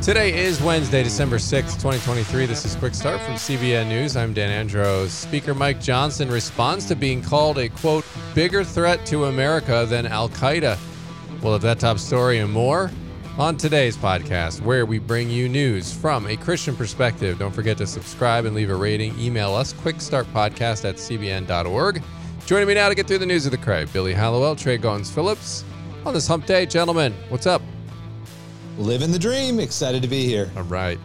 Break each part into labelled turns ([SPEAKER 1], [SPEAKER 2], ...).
[SPEAKER 1] Today is Wednesday, December 6th, 2023. This is Quick Start from CBN News. I'm Dan Andros. Speaker Mike Johnson responds to being called a, quote, bigger threat to America than Al Qaeda. We'll have that top story and more on today's podcast, where we bring you news from a Christian perspective. Don't forget to subscribe and leave a rating. Email us, quickstartpodcast at cbn.org. Joining me now to get through the news of the crowd, Billy Hallowell, Trey Goins Phillips. On this hump day, gentlemen, what's up?
[SPEAKER 2] Living the dream. Excited to be here.
[SPEAKER 1] All right.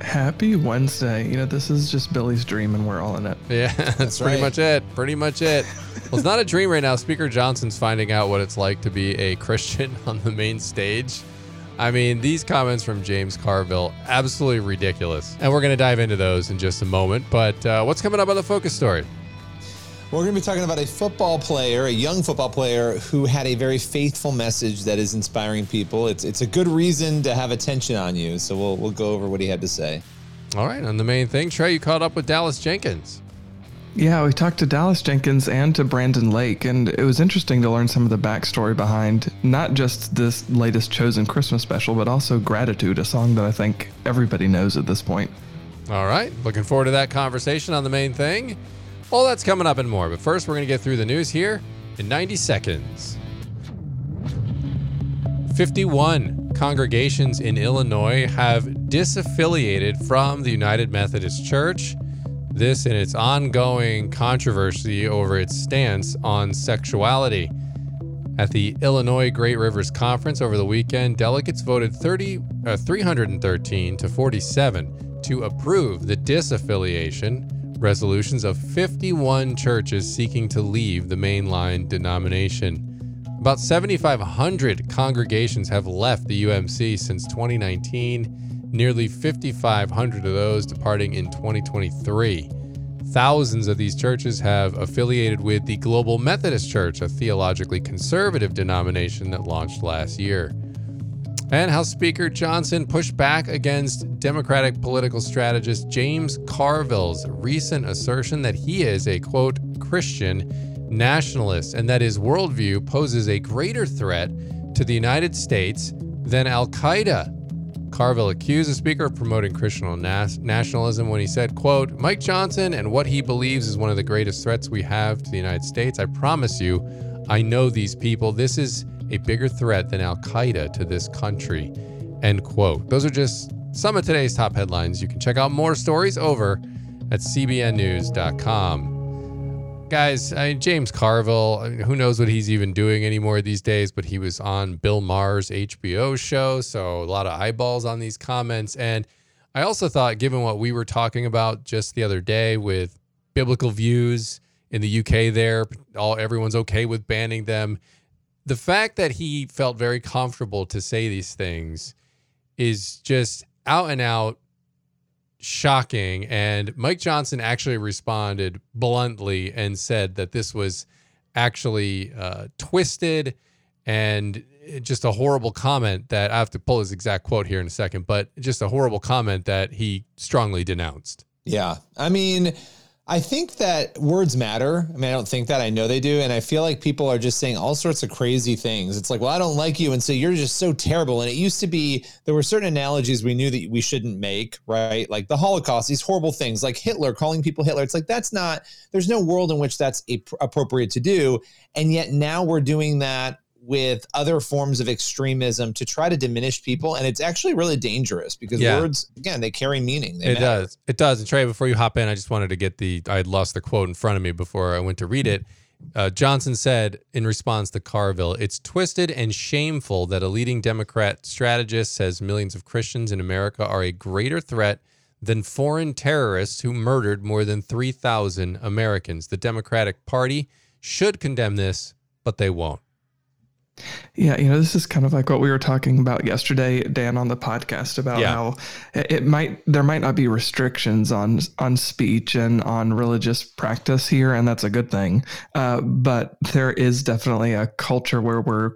[SPEAKER 3] Happy Wednesday. You know, this is just Billy's dream and we're all in it.
[SPEAKER 1] Yeah, that's,
[SPEAKER 2] That's
[SPEAKER 1] pretty
[SPEAKER 2] right.
[SPEAKER 1] much it. Pretty much it. well, it's not a dream right now. Speaker Johnson's finding out what it's like to be a Christian on the main stage. I mean, these comments from James Carville, absolutely ridiculous. And we're going to dive into those in just a moment. But uh, what's coming up on the focus story?
[SPEAKER 2] We're going to be talking about a football player, a young football player who had a very faithful message that is inspiring people. It's it's a good reason to have attention on you. So we'll we'll go over what he had to say.
[SPEAKER 1] All right, on the main thing, Trey, you caught up with Dallas Jenkins.
[SPEAKER 3] Yeah, we talked to Dallas Jenkins and to Brandon Lake, and it was interesting to learn some of the backstory behind not just this latest Chosen Christmas special, but also Gratitude, a song that I think everybody knows at this point.
[SPEAKER 1] All right, looking forward to that conversation on the main thing. All that's coming up and more. But first, we're going to get through the news here in 90 seconds. 51 congregations in Illinois have disaffiliated from the United Methodist Church. This in its ongoing controversy over its stance on sexuality. At the Illinois Great Rivers Conference over the weekend, delegates voted 30, uh, 313 to 47 to approve the disaffiliation resolutions of 51 churches seeking to leave the mainline denomination. About 7,500 congregations have left the UMC since 2019, nearly 5,500 of those departing in 2023. Thousands of these churches have affiliated with the Global Methodist Church, a theologically conservative denomination that launched last year. And House Speaker Johnson pushed back against Democratic political strategist James Carville's recent assertion that he is a quote Christian nationalist and that his worldview poses a greater threat to the United States than Al Qaeda. Carville accused the speaker of promoting Christian nationalism when he said, quote, Mike Johnson and what he believes is one of the greatest threats we have to the United States. I promise you, I know these people. This is a bigger threat than Al Qaeda to this country. End quote. Those are just some of today's top headlines. You can check out more stories over at cbnnews.com. Guys, I mean, James Carville, mean, who knows what he's even doing anymore these days, but he was on Bill Maher's HBO show. So a lot of eyeballs on these comments. And I also thought, given what we were talking about just the other day with biblical views in the UK, there, all everyone's okay with banning them the fact that he felt very comfortable to say these things is just out and out shocking. And Mike Johnson actually responded bluntly and said that this was actually uh, twisted and just a horrible comment that I have to pull his exact quote here in a second, but just a horrible comment that he strongly denounced.
[SPEAKER 2] Yeah. I mean, I think that words matter. I mean, I don't think that. I know they do. And I feel like people are just saying all sorts of crazy things. It's like, well, I don't like you. And so you're just so terrible. And it used to be, there were certain analogies we knew that we shouldn't make, right? Like the Holocaust, these horrible things, like Hitler, calling people Hitler. It's like, that's not, there's no world in which that's a, appropriate to do. And yet now we're doing that with other forms of extremism to try to diminish people and it's actually really dangerous because
[SPEAKER 1] Yeah.
[SPEAKER 2] words again they carry meaning they
[SPEAKER 1] it
[SPEAKER 2] matter.
[SPEAKER 1] does. It does. And Trey, before you hop in, I just wanted to get the. I had lost the quote in front of me before I went to read it. Uh, Johnson said in response to Carville, "It's twisted and shameful that a leading Democrat strategist says millions of Christians in America are a greater threat than foreign terrorists who murdered more than three thousand Americans. The Democratic Party should condemn this, but they won't."
[SPEAKER 3] Yeah, you know, this is kind of like what we were talking about yesterday, Dan, on the podcast about
[SPEAKER 1] Yeah.
[SPEAKER 3] how it it might there might not be restrictions on on speech and on religious practice here, and that's a good thing. Uh, but there is definitely a culture where we're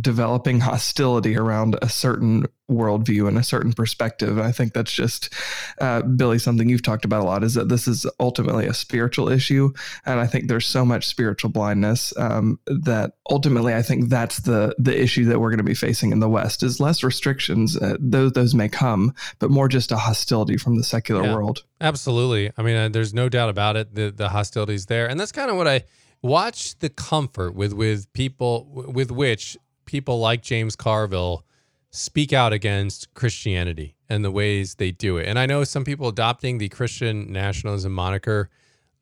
[SPEAKER 3] developing hostility around a certain worldview and a certain perspective. And I think that's just, uh, Billy, something you've talked about a lot is that this is ultimately a spiritual issue. And I think there's so much spiritual blindness um, that ultimately I think that's the the issue that we're going to be facing in the West is less restrictions. Uh, those those may come, but more just a hostility from the secular yeah, world.
[SPEAKER 1] Absolutely. I mean, uh, there's no doubt about it. The the hostility's there, and that's kind of what I watch the comfort with with people with which people like James Carville speak out against Christianity and the ways they do it. And I know some people adopting the Christian nationalism moniker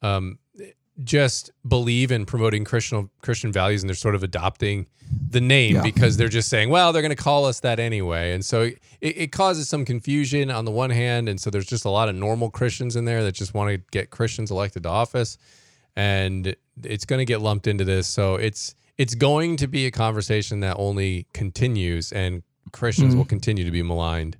[SPEAKER 1] um, just believe in promoting Christian Christian values, and they're sort of adopting the name yeah. because they're just saying, well, they're going to call us that anyway. And so it, it causes some confusion on the one hand, and so there's just a lot of normal Christians in there that just want to get Christians elected to office, and it's going to get lumped into this. So it's it's going to be a conversation that only continues, and Christians mm-hmm. will continue to be maligned.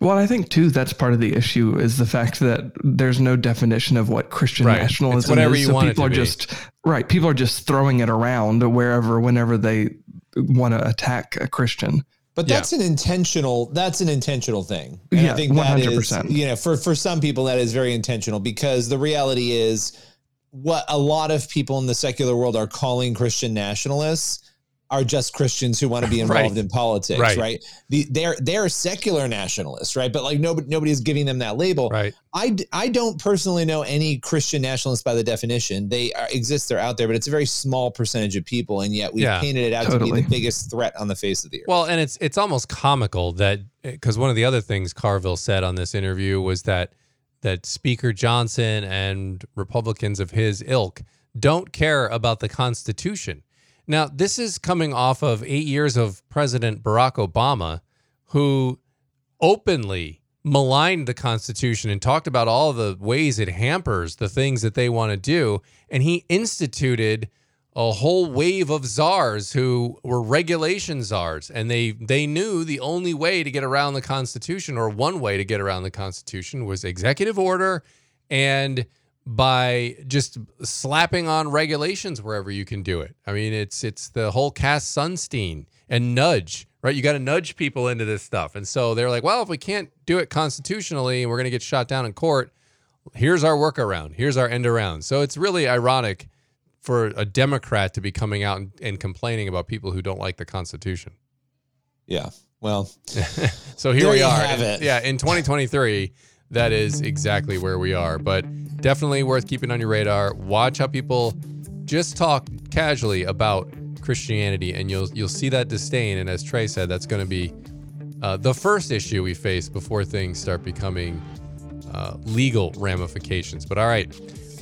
[SPEAKER 3] Well, I think too that's part of the issue is the fact that there's no definition of what Christian right. nationalism
[SPEAKER 1] it's whatever
[SPEAKER 3] is.
[SPEAKER 1] You
[SPEAKER 3] so
[SPEAKER 1] want
[SPEAKER 3] people are
[SPEAKER 1] be.
[SPEAKER 3] just right. People are just throwing it around wherever, whenever they want to attack a Christian.
[SPEAKER 2] But that's yeah. an intentional. That's an intentional thing. And
[SPEAKER 3] yeah, I think that 100%.
[SPEAKER 2] is, you know, for for some people that is very intentional because the reality is what a lot of people in the secular world are calling Christian nationalists are just Christians who want to be involved right. in politics, right? right? The, they're they're secular nationalists, right? But like nobody nobody's giving them that label.
[SPEAKER 1] Right.
[SPEAKER 2] I, I don't personally know any Christian nationalists by the definition. They are, exist, they're out there, but it's a very small percentage of people, and yet we've yeah, painted it out totally. to be the biggest threat on the face of the earth.
[SPEAKER 1] Well, and it's it's almost comical that because one of the other things Carville said on this interview was that that Speaker Johnson and Republicans of his ilk don't care about the Constitution now, this is coming off of eight years of President Barack Obama, who openly maligned the Constitution and talked about all the ways it hampers the things that they want to do. And he instituted a whole wave of czars who were regulation czars. And they, they knew the only way to get around the Constitution, or one way to get around the Constitution, was executive order and by just slapping on regulations wherever you can do it. I mean, it's it's the whole Cass Sunstein and nudge, right? You got to nudge people into this stuff. And so they're like, well, if we can't do it constitutionally we're going to get shot down in court, here's our workaround. Here's our end around. So it's really ironic for a Democrat to be coming out and, and complaining about people who don't like the Constitution.
[SPEAKER 2] Yeah. Well,
[SPEAKER 1] so here we are. Yeah, in 2023, that is exactly where we are. But definitely worth keeping on your radar. Watch how people just talk casually about Christianity, and you'll you'll see that disdain. And as Trey said, that's going to be uh, the first issue we face before things start becoming uh, legal ramifications. But all right,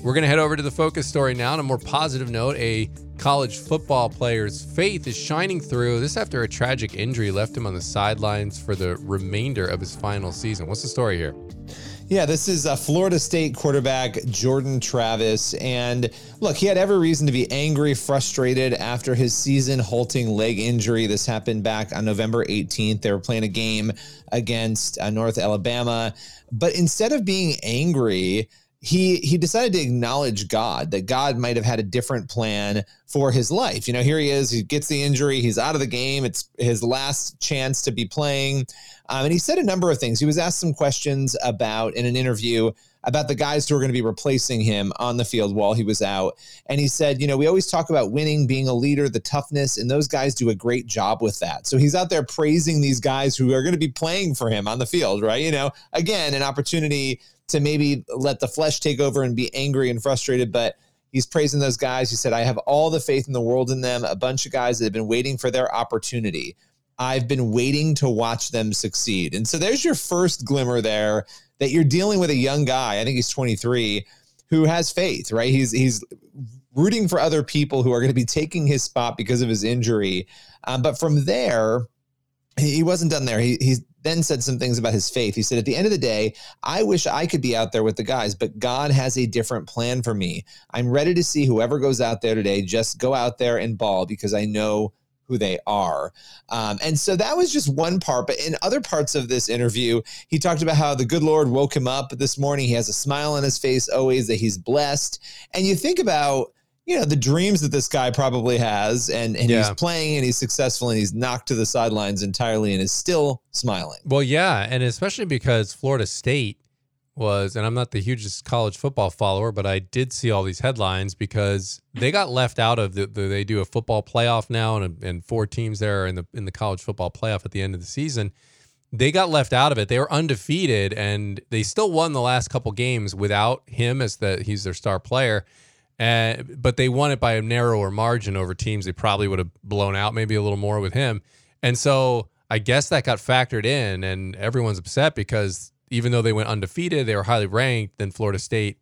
[SPEAKER 1] we're going to head over to the focus story now. On a more positive note, a college football player's faith is shining through. This after a tragic injury left him on the sidelines for the remainder of his final season. What's the story here?
[SPEAKER 2] Yeah, this is a Florida State quarterback, Jordan Travis. And look, he had every reason to be angry, frustrated after his season halting leg injury. This happened back on November 18th. They were playing a game against uh, North Alabama. But instead of being angry, he he decided to acknowledge God that God might have had a different plan for his life. You know, here he is, he gets the injury, he's out of the game. It's his last chance to be playing. Um, and he said a number of things. He was asked some questions about in an interview about the guys who are going to be replacing him on the field while he was out. And he said, you know, we always talk about winning, being a leader, the toughness, and those guys do a great job with that. So he's out there praising these guys who are going to be playing for him on the field, right? You know, again, an opportunity to maybe let the flesh take over and be angry and frustrated, but he's praising those guys. He said, I have all the faith in the world in them, a bunch of guys that have been waiting for their opportunity. I've been waiting to watch them succeed. And so there's your first glimmer there that you're dealing with a young guy. I think he's 23 who has faith, right? He's he's rooting for other people who are going to be taking his spot because of his injury. Um, but from there, he, wasn't done there. He, he then said some things about his faith. He said, At the end of the day, I wish I could be out there with the guys, but God has a different plan for me. I'm ready to see whoever goes out there today just go out there and ball because I know who they are. Um, and so that was just one part. But in other parts of this interview, he talked about how the good Lord woke him up this morning. He has a smile on his face always, that he's blessed. And you think about, you know the dreams that this guy probably has and and yeah. he's playing and he's successful and he's knocked to the sidelines entirely and is still smiling
[SPEAKER 1] well yeah and especially because florida state was and i'm not the hugest college football follower but i did see all these headlines because they got left out of the, the they do a football playoff now and, and four teams there in the in the college football playoff at the end of the season. They got left out of it. They were undefeated and they still won the last couple games without him as the he's their star player. Uh, but they won it by a narrower margin over teams they probably would have blown out maybe a little more with him. And so I guess that got factored in, and everyone's upset because even though they went undefeated, they were highly ranked, then Florida State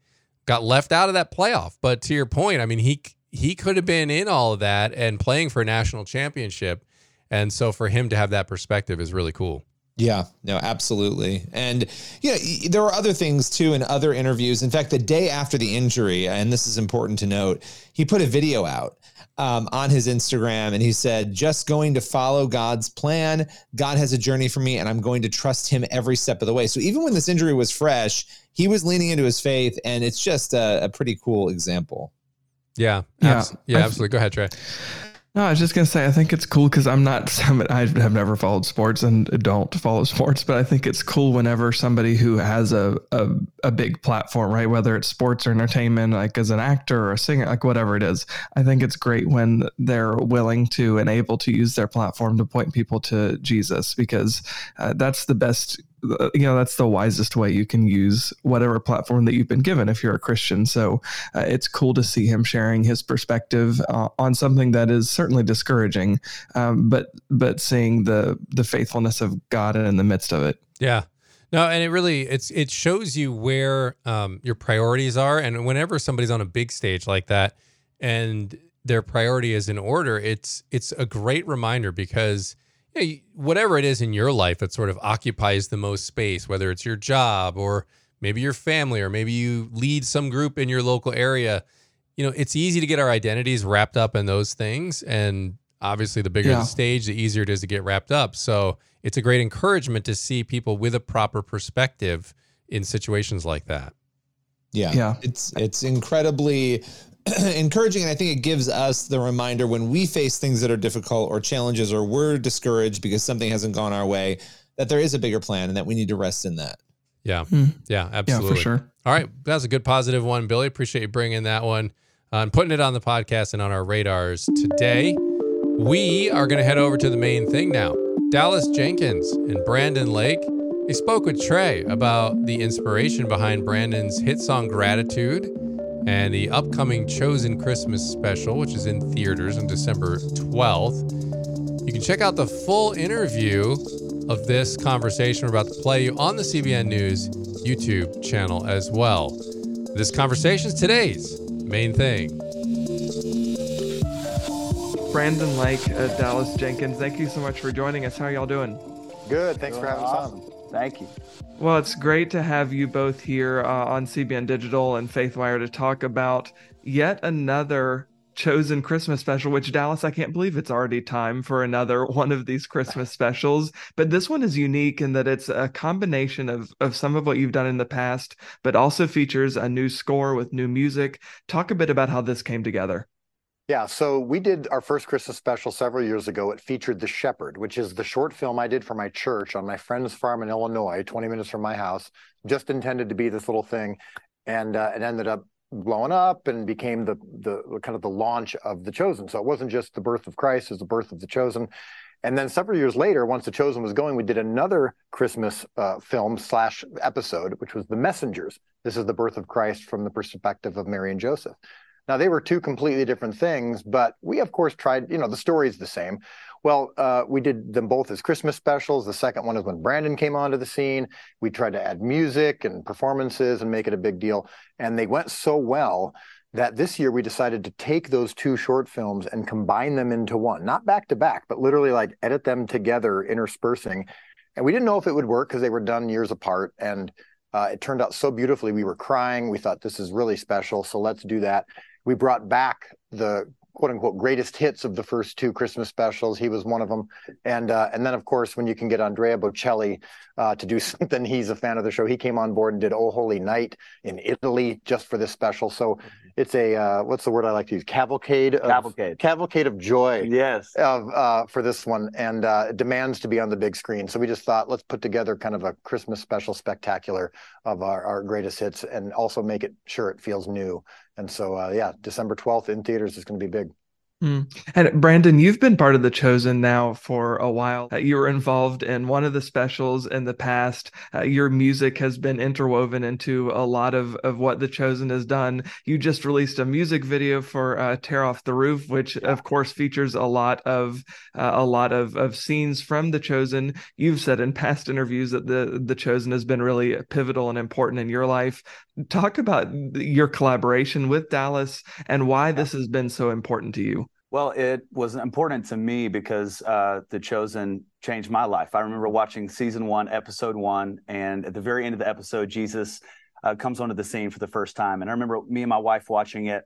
[SPEAKER 1] got left out of that playoff. But to your point, I mean, he he could have been in all of that and playing for a national championship. And so for him to have that perspective is really cool.
[SPEAKER 2] Yeah, no, absolutely. And you know, there were other things too in other interviews. In fact, the day after the injury, and this is important to note, he put a video out um, on his Instagram and he said, just going to follow God's plan. God has a journey for me and I'm going to trust him every step of the way. So even when this injury was fresh, he was leaning into his faith. And it's just a, a pretty cool example.
[SPEAKER 1] Yeah. Yeah. Yeah, absolutely. Go ahead, Trey.
[SPEAKER 3] No, I was just gonna say I think it's cool because I'm not. I have never followed sports and don't follow sports, but I think it's cool whenever somebody who has a, a a big platform, right? Whether it's sports or entertainment, like as an actor or a singer, like whatever it is. I think it's great when they're willing to and able to use their platform to point people to Jesus because uh, that's the best you know that's the wisest way you can use whatever platform that you've been given if you're a christian. So uh, it's cool to see him sharing his perspective uh, on something that is certainly discouraging um, but but seeing the the faithfulness of god in the midst of it.
[SPEAKER 1] Yeah. No and it really it's it shows you where um, your priorities are. And whenever somebody's on a big stage like that and their priority is in order it's it's a great reminder because whatever it is in your life that sort of occupies the most space, whether it's your job or maybe your family or maybe you lead some group in your local area, you know, it's easy to get our identities wrapped up in those things. And obviously, the bigger yeah. the stage, the easier it is to get wrapped up. So it's a great encouragement to see people with a proper perspective in situations like that.
[SPEAKER 2] Yeah. Yeah. It's it's incredibly encouraging and i think it gives us the reminder when we face things that are difficult or challenges or we're discouraged because something hasn't gone our way that there is a bigger plan and that we need to rest in that.
[SPEAKER 1] Yeah. Hmm. yeah absolutely
[SPEAKER 3] yeah, for sure.
[SPEAKER 1] All right. That's a good positive one billy. Appreciate you bringing that one uh, and putting it on the podcast and on our radars today. We are going to head over to the main thing now. Dallas jenkins and brandon lake. They spoke with trey about the inspiration behind brandon's hit song gratitude and the upcoming Chosen Christmas special, which is in theaters on December 12th. You can check out the full interview of this conversation we're about to play you on the CBN News YouTube channel as well. This conversation is today's main thing.
[SPEAKER 3] Brandon Lake, uh, Dallas Jenkins, thank you so much for joining us. How are y'all doing?
[SPEAKER 4] Good. Thanks doing for having awesome. us on.
[SPEAKER 5] Thank you.
[SPEAKER 3] Well, it's great to have you both here uh, on CBN Digital and Faithwire to talk about yet another chosen Christmas special, which Dallas, I can't believe it's already time for another one of these Christmas specials. But this one is unique in that it's a combination of, of some of what you've done in the past, but also features a new score with new music. Talk a bit about how this came together.
[SPEAKER 4] Yeah, so we did our first Christmas special several years ago. It featured The Shepherd, which is the short film I did for my church on my friend's farm in Illinois, 20 minutes from my house, just intended to be this little thing. And uh, it ended up blowing up and became the, the kind of the launch of The Chosen. So it wasn't just the birth of Christ, it was the birth of The Chosen. And then several years later, once The Chosen was going, we did another Christmas uh, film slash episode, which was The Messengers. This is the birth of Christ from the perspective of Mary and Joseph. Now, they were two completely different things, but we, of course, tried, you know, the story is the same. Well, uh, we did them both as Christmas specials. The second one is when Brandon came onto the scene. We tried to add music and performances and make it a big deal. And they went so well that this year we decided to take those two short films and combine them into one, not back to back, but literally like edit them together, interspersing. And we didn't know if it would work because they were done years apart. And uh, it turned out so beautifully. We were crying. We thought this is really special. So let's do that we brought back the quote unquote greatest hits of the first two Christmas specials. He was one of them, and uh, and then of course when you can get Andrea Bocelli uh, to do something, he's a fan of the show. He came on board and did "Oh Holy Night" in Italy just for this special. So it's a uh, what's the word I like to use? Cavalcade. Of,
[SPEAKER 5] Cavalcade.
[SPEAKER 4] Cavalcade of joy.
[SPEAKER 5] Yes.
[SPEAKER 4] Of uh, for this one, and uh, demands to be on the big screen. So we just thought, let's put together kind of a Christmas special spectacular of our, our greatest hits, and also make it sure it feels new. And so, uh, yeah, December twelfth in theaters is going to be big.
[SPEAKER 3] Mm. And Brandon, you've been part of the Chosen now for a while. Uh, you were involved in one of the specials in the past. Uh, your music has been interwoven into a lot of, of what the Chosen has done. You just released a music video for uh, "Tear Off the Roof," which yeah. of course features a lot of uh, a lot of, of scenes from the Chosen. You've said in past interviews that the the Chosen has been really pivotal and important in your life. Talk about your collaboration with Dallas and why this has been so important to you.
[SPEAKER 5] Well, it was important to me because uh, The Chosen changed my life. I remember watching season one, episode one, and at the very end of the episode, Jesus uh, comes onto the scene for the first time. And I remember me and my wife watching it,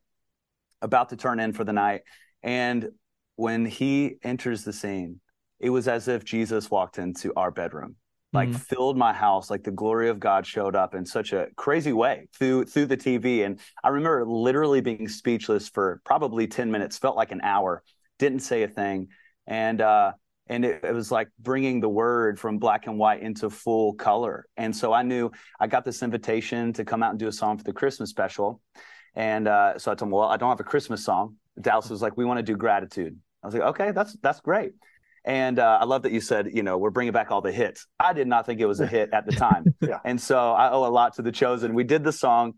[SPEAKER 5] about to turn in for the night. And when he enters the scene, it was as if Jesus walked into our bedroom like mm-hmm. filled my house like the glory of god showed up in such a crazy way through through the tv and i remember literally being speechless for probably 10 minutes felt like an hour didn't say a thing. And uh and it, it, was like bringing the word from black and white into full color. And so i knew i got this invitation to come out and do a song for the christmas special. And uh, so i told him well i don't have a christmas song. Dallas was like we want to do gratitude. I was like okay that's that's great and uh, I love that you said, you know, we're bringing back all the hits. I did not think it was a hit at the time. yeah. And so I owe a lot to The Chosen. We did the song.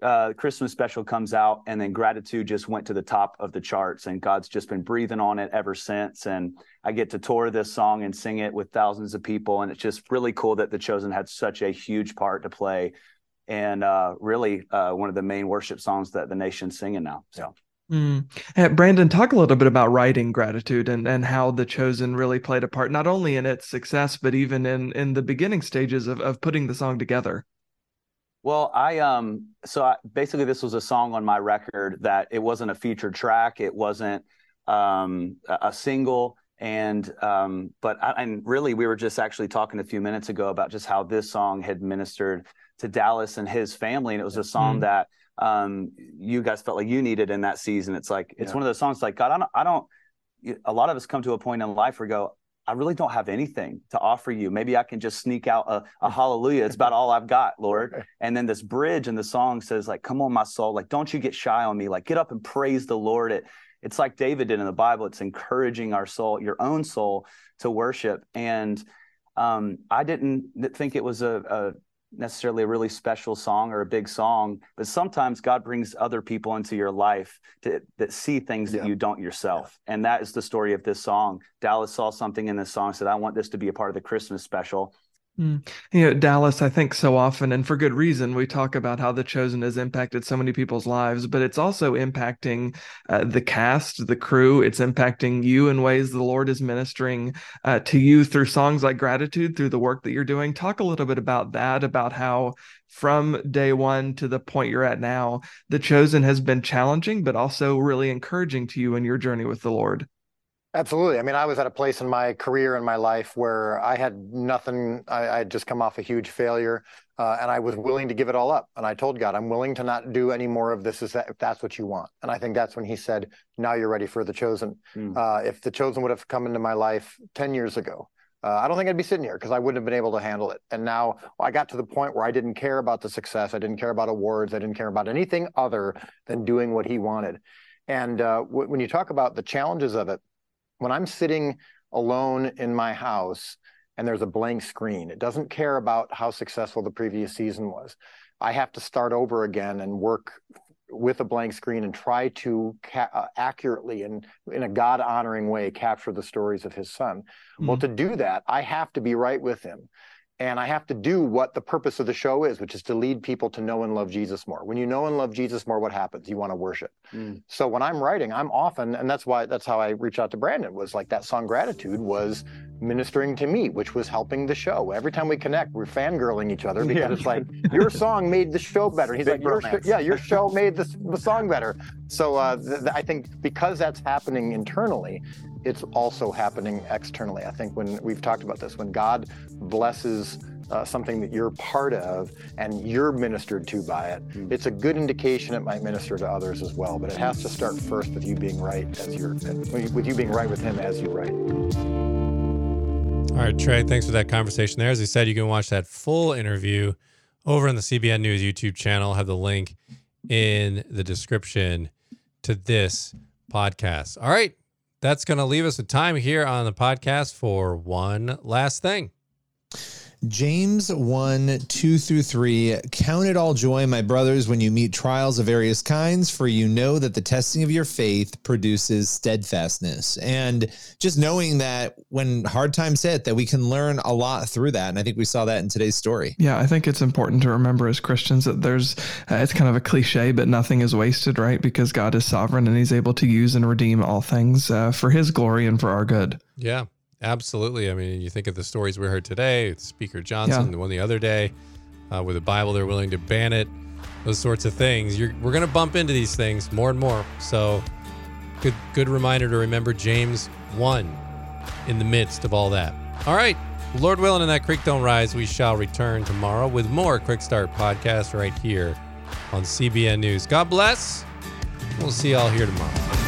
[SPEAKER 5] Uh, Christmas special comes out, and then Gratitude just went to the top of the charts, and God's just been breathing on it ever since. And I get to tour this song and sing it with thousands of people, and it's just really cool that The Chosen had such a huge part to play, and uh, really uh, one of the main worship songs that the nation's singing now. So.
[SPEAKER 3] Mm. Brandon, talk a little bit about writing gratitude and, and how the chosen really played a part, not only in its success, but even in in the beginning stages of, of putting the song together.
[SPEAKER 5] Well, I um so I, basically this was a song on my record that it wasn't a featured track, it wasn't um a, a single, and um but I, and really we were just actually talking a few minutes ago about just how this song had ministered to Dallas and his family, and it was a song mm. that um, you guys felt like you needed in that season. It's like it's yeah. one of those songs like God, I don't, I don't. A lot of us come to a point in life where we go, I really don't have anything to offer you. Maybe I can just sneak out a, a hallelujah. It's about all I've got, Lord. And then this bridge in the song says, like, come on, my soul, like, don't you get shy on me. Like, get up and praise the Lord. It, it's like David did in the Bible. It's encouraging our soul, your own soul, to worship. And um, I didn't think it was a, a necessarily a really special song or a big song, but sometimes God brings other people into your life to, that see things that yeah. you don't yourself. Yeah. And that is the story of this song. Dallas saw something in this song, said, I want this to be a part of the Christmas special.
[SPEAKER 3] Mm. You know, Dallas, I think so often, and for good reason, we talk about how The Chosen has impacted so many people's lives, but it's also impacting uh, the cast, the crew. It's impacting you in ways the Lord is ministering uh, to you through songs like Gratitude, through the work that you're doing. Talk a little bit about that, about how from day one to the point you're at now, The Chosen has been challenging, but also really encouraging to you in your journey with the Lord.
[SPEAKER 4] Absolutely. I mean, I was at a place in my career and my life where I had nothing. I, I had just come off a huge failure, uh, and I was willing to give it all up. And I told God, I'm willing to not do any more of this that, if that's what you want. And I think that's when He said, "Now you're ready for the chosen." Mm. Uh, if the chosen would have come into my life ten years ago, uh, I don't think I'd be sitting here because I wouldn't have been able to handle it. And now I got to the point where I didn't care about the success. I didn't care about awards. I didn't care about anything other than doing what He wanted. And uh, w- when you talk about the challenges of it when I'm sitting alone in my house and there's a blank screen, it doesn't care about how successful the previous season was. I have to start over again and work with a blank screen and try to ca- uh, accurately and in a God honoring way capture the stories of his son. Mm-hmm. Well, to do that, I have to be right with him and I have to do what the purpose of the show is, which is to lead people to know and love Jesus more. When you know and love Jesus more, what happens? You want to worship. Mm. So when I'm writing, I'm often, and that's why that's how I reach out to Brandon was like that song "Gratitude" was ministering to me, which was helping the show. Every time we connect, we're fangirling each other because yeah. it's like your song made the show better. He's Big like, your sh- yeah, your show made the, the song better. So uh, th- th- I think because that's happening internally, it's also happening externally. I think when we've talked about this, when God blesses uh, something that you're part of and you're ministered to by it, mm. it's a good indication it might minister to others as well. But it has to start first with you being right as you're with you being right with Him as you're right.
[SPEAKER 1] All right, Trey, thanks for that conversation there. As I said, you can watch that full interview over on the CBN News YouTube channel. I'll have the link in the description to this podcast. All right, that's going to leave us a time here on the podcast for one last thing.
[SPEAKER 2] James 1 2 through 3. Count it all joy, my brothers, when you meet trials of various kinds, for you know that the testing of your faith produces steadfastness. And just knowing that when hard times hit, that we can learn a lot through that. And I think we saw that in today's story.
[SPEAKER 3] Yeah, I think it's important to remember as Christians that there's, uh, it's kind of a cliche, but nothing is wasted, right? Because God is sovereign and he's able to use and redeem all things uh, for his glory and for our good.
[SPEAKER 1] Yeah. Absolutely. I mean, you think of the stories we heard today, Speaker Johnson, yeah. the one the other day, uh, with the Bible, they're willing to ban it, those sorts of things. You're, we're going to bump into these things more and more. So, good, good reminder to remember James 1 in the midst of all that. All right. Lord willing, and that creek don't rise, we shall return tomorrow with more Quick Start podcast right here on CBN News. God bless. We'll see y'all here tomorrow.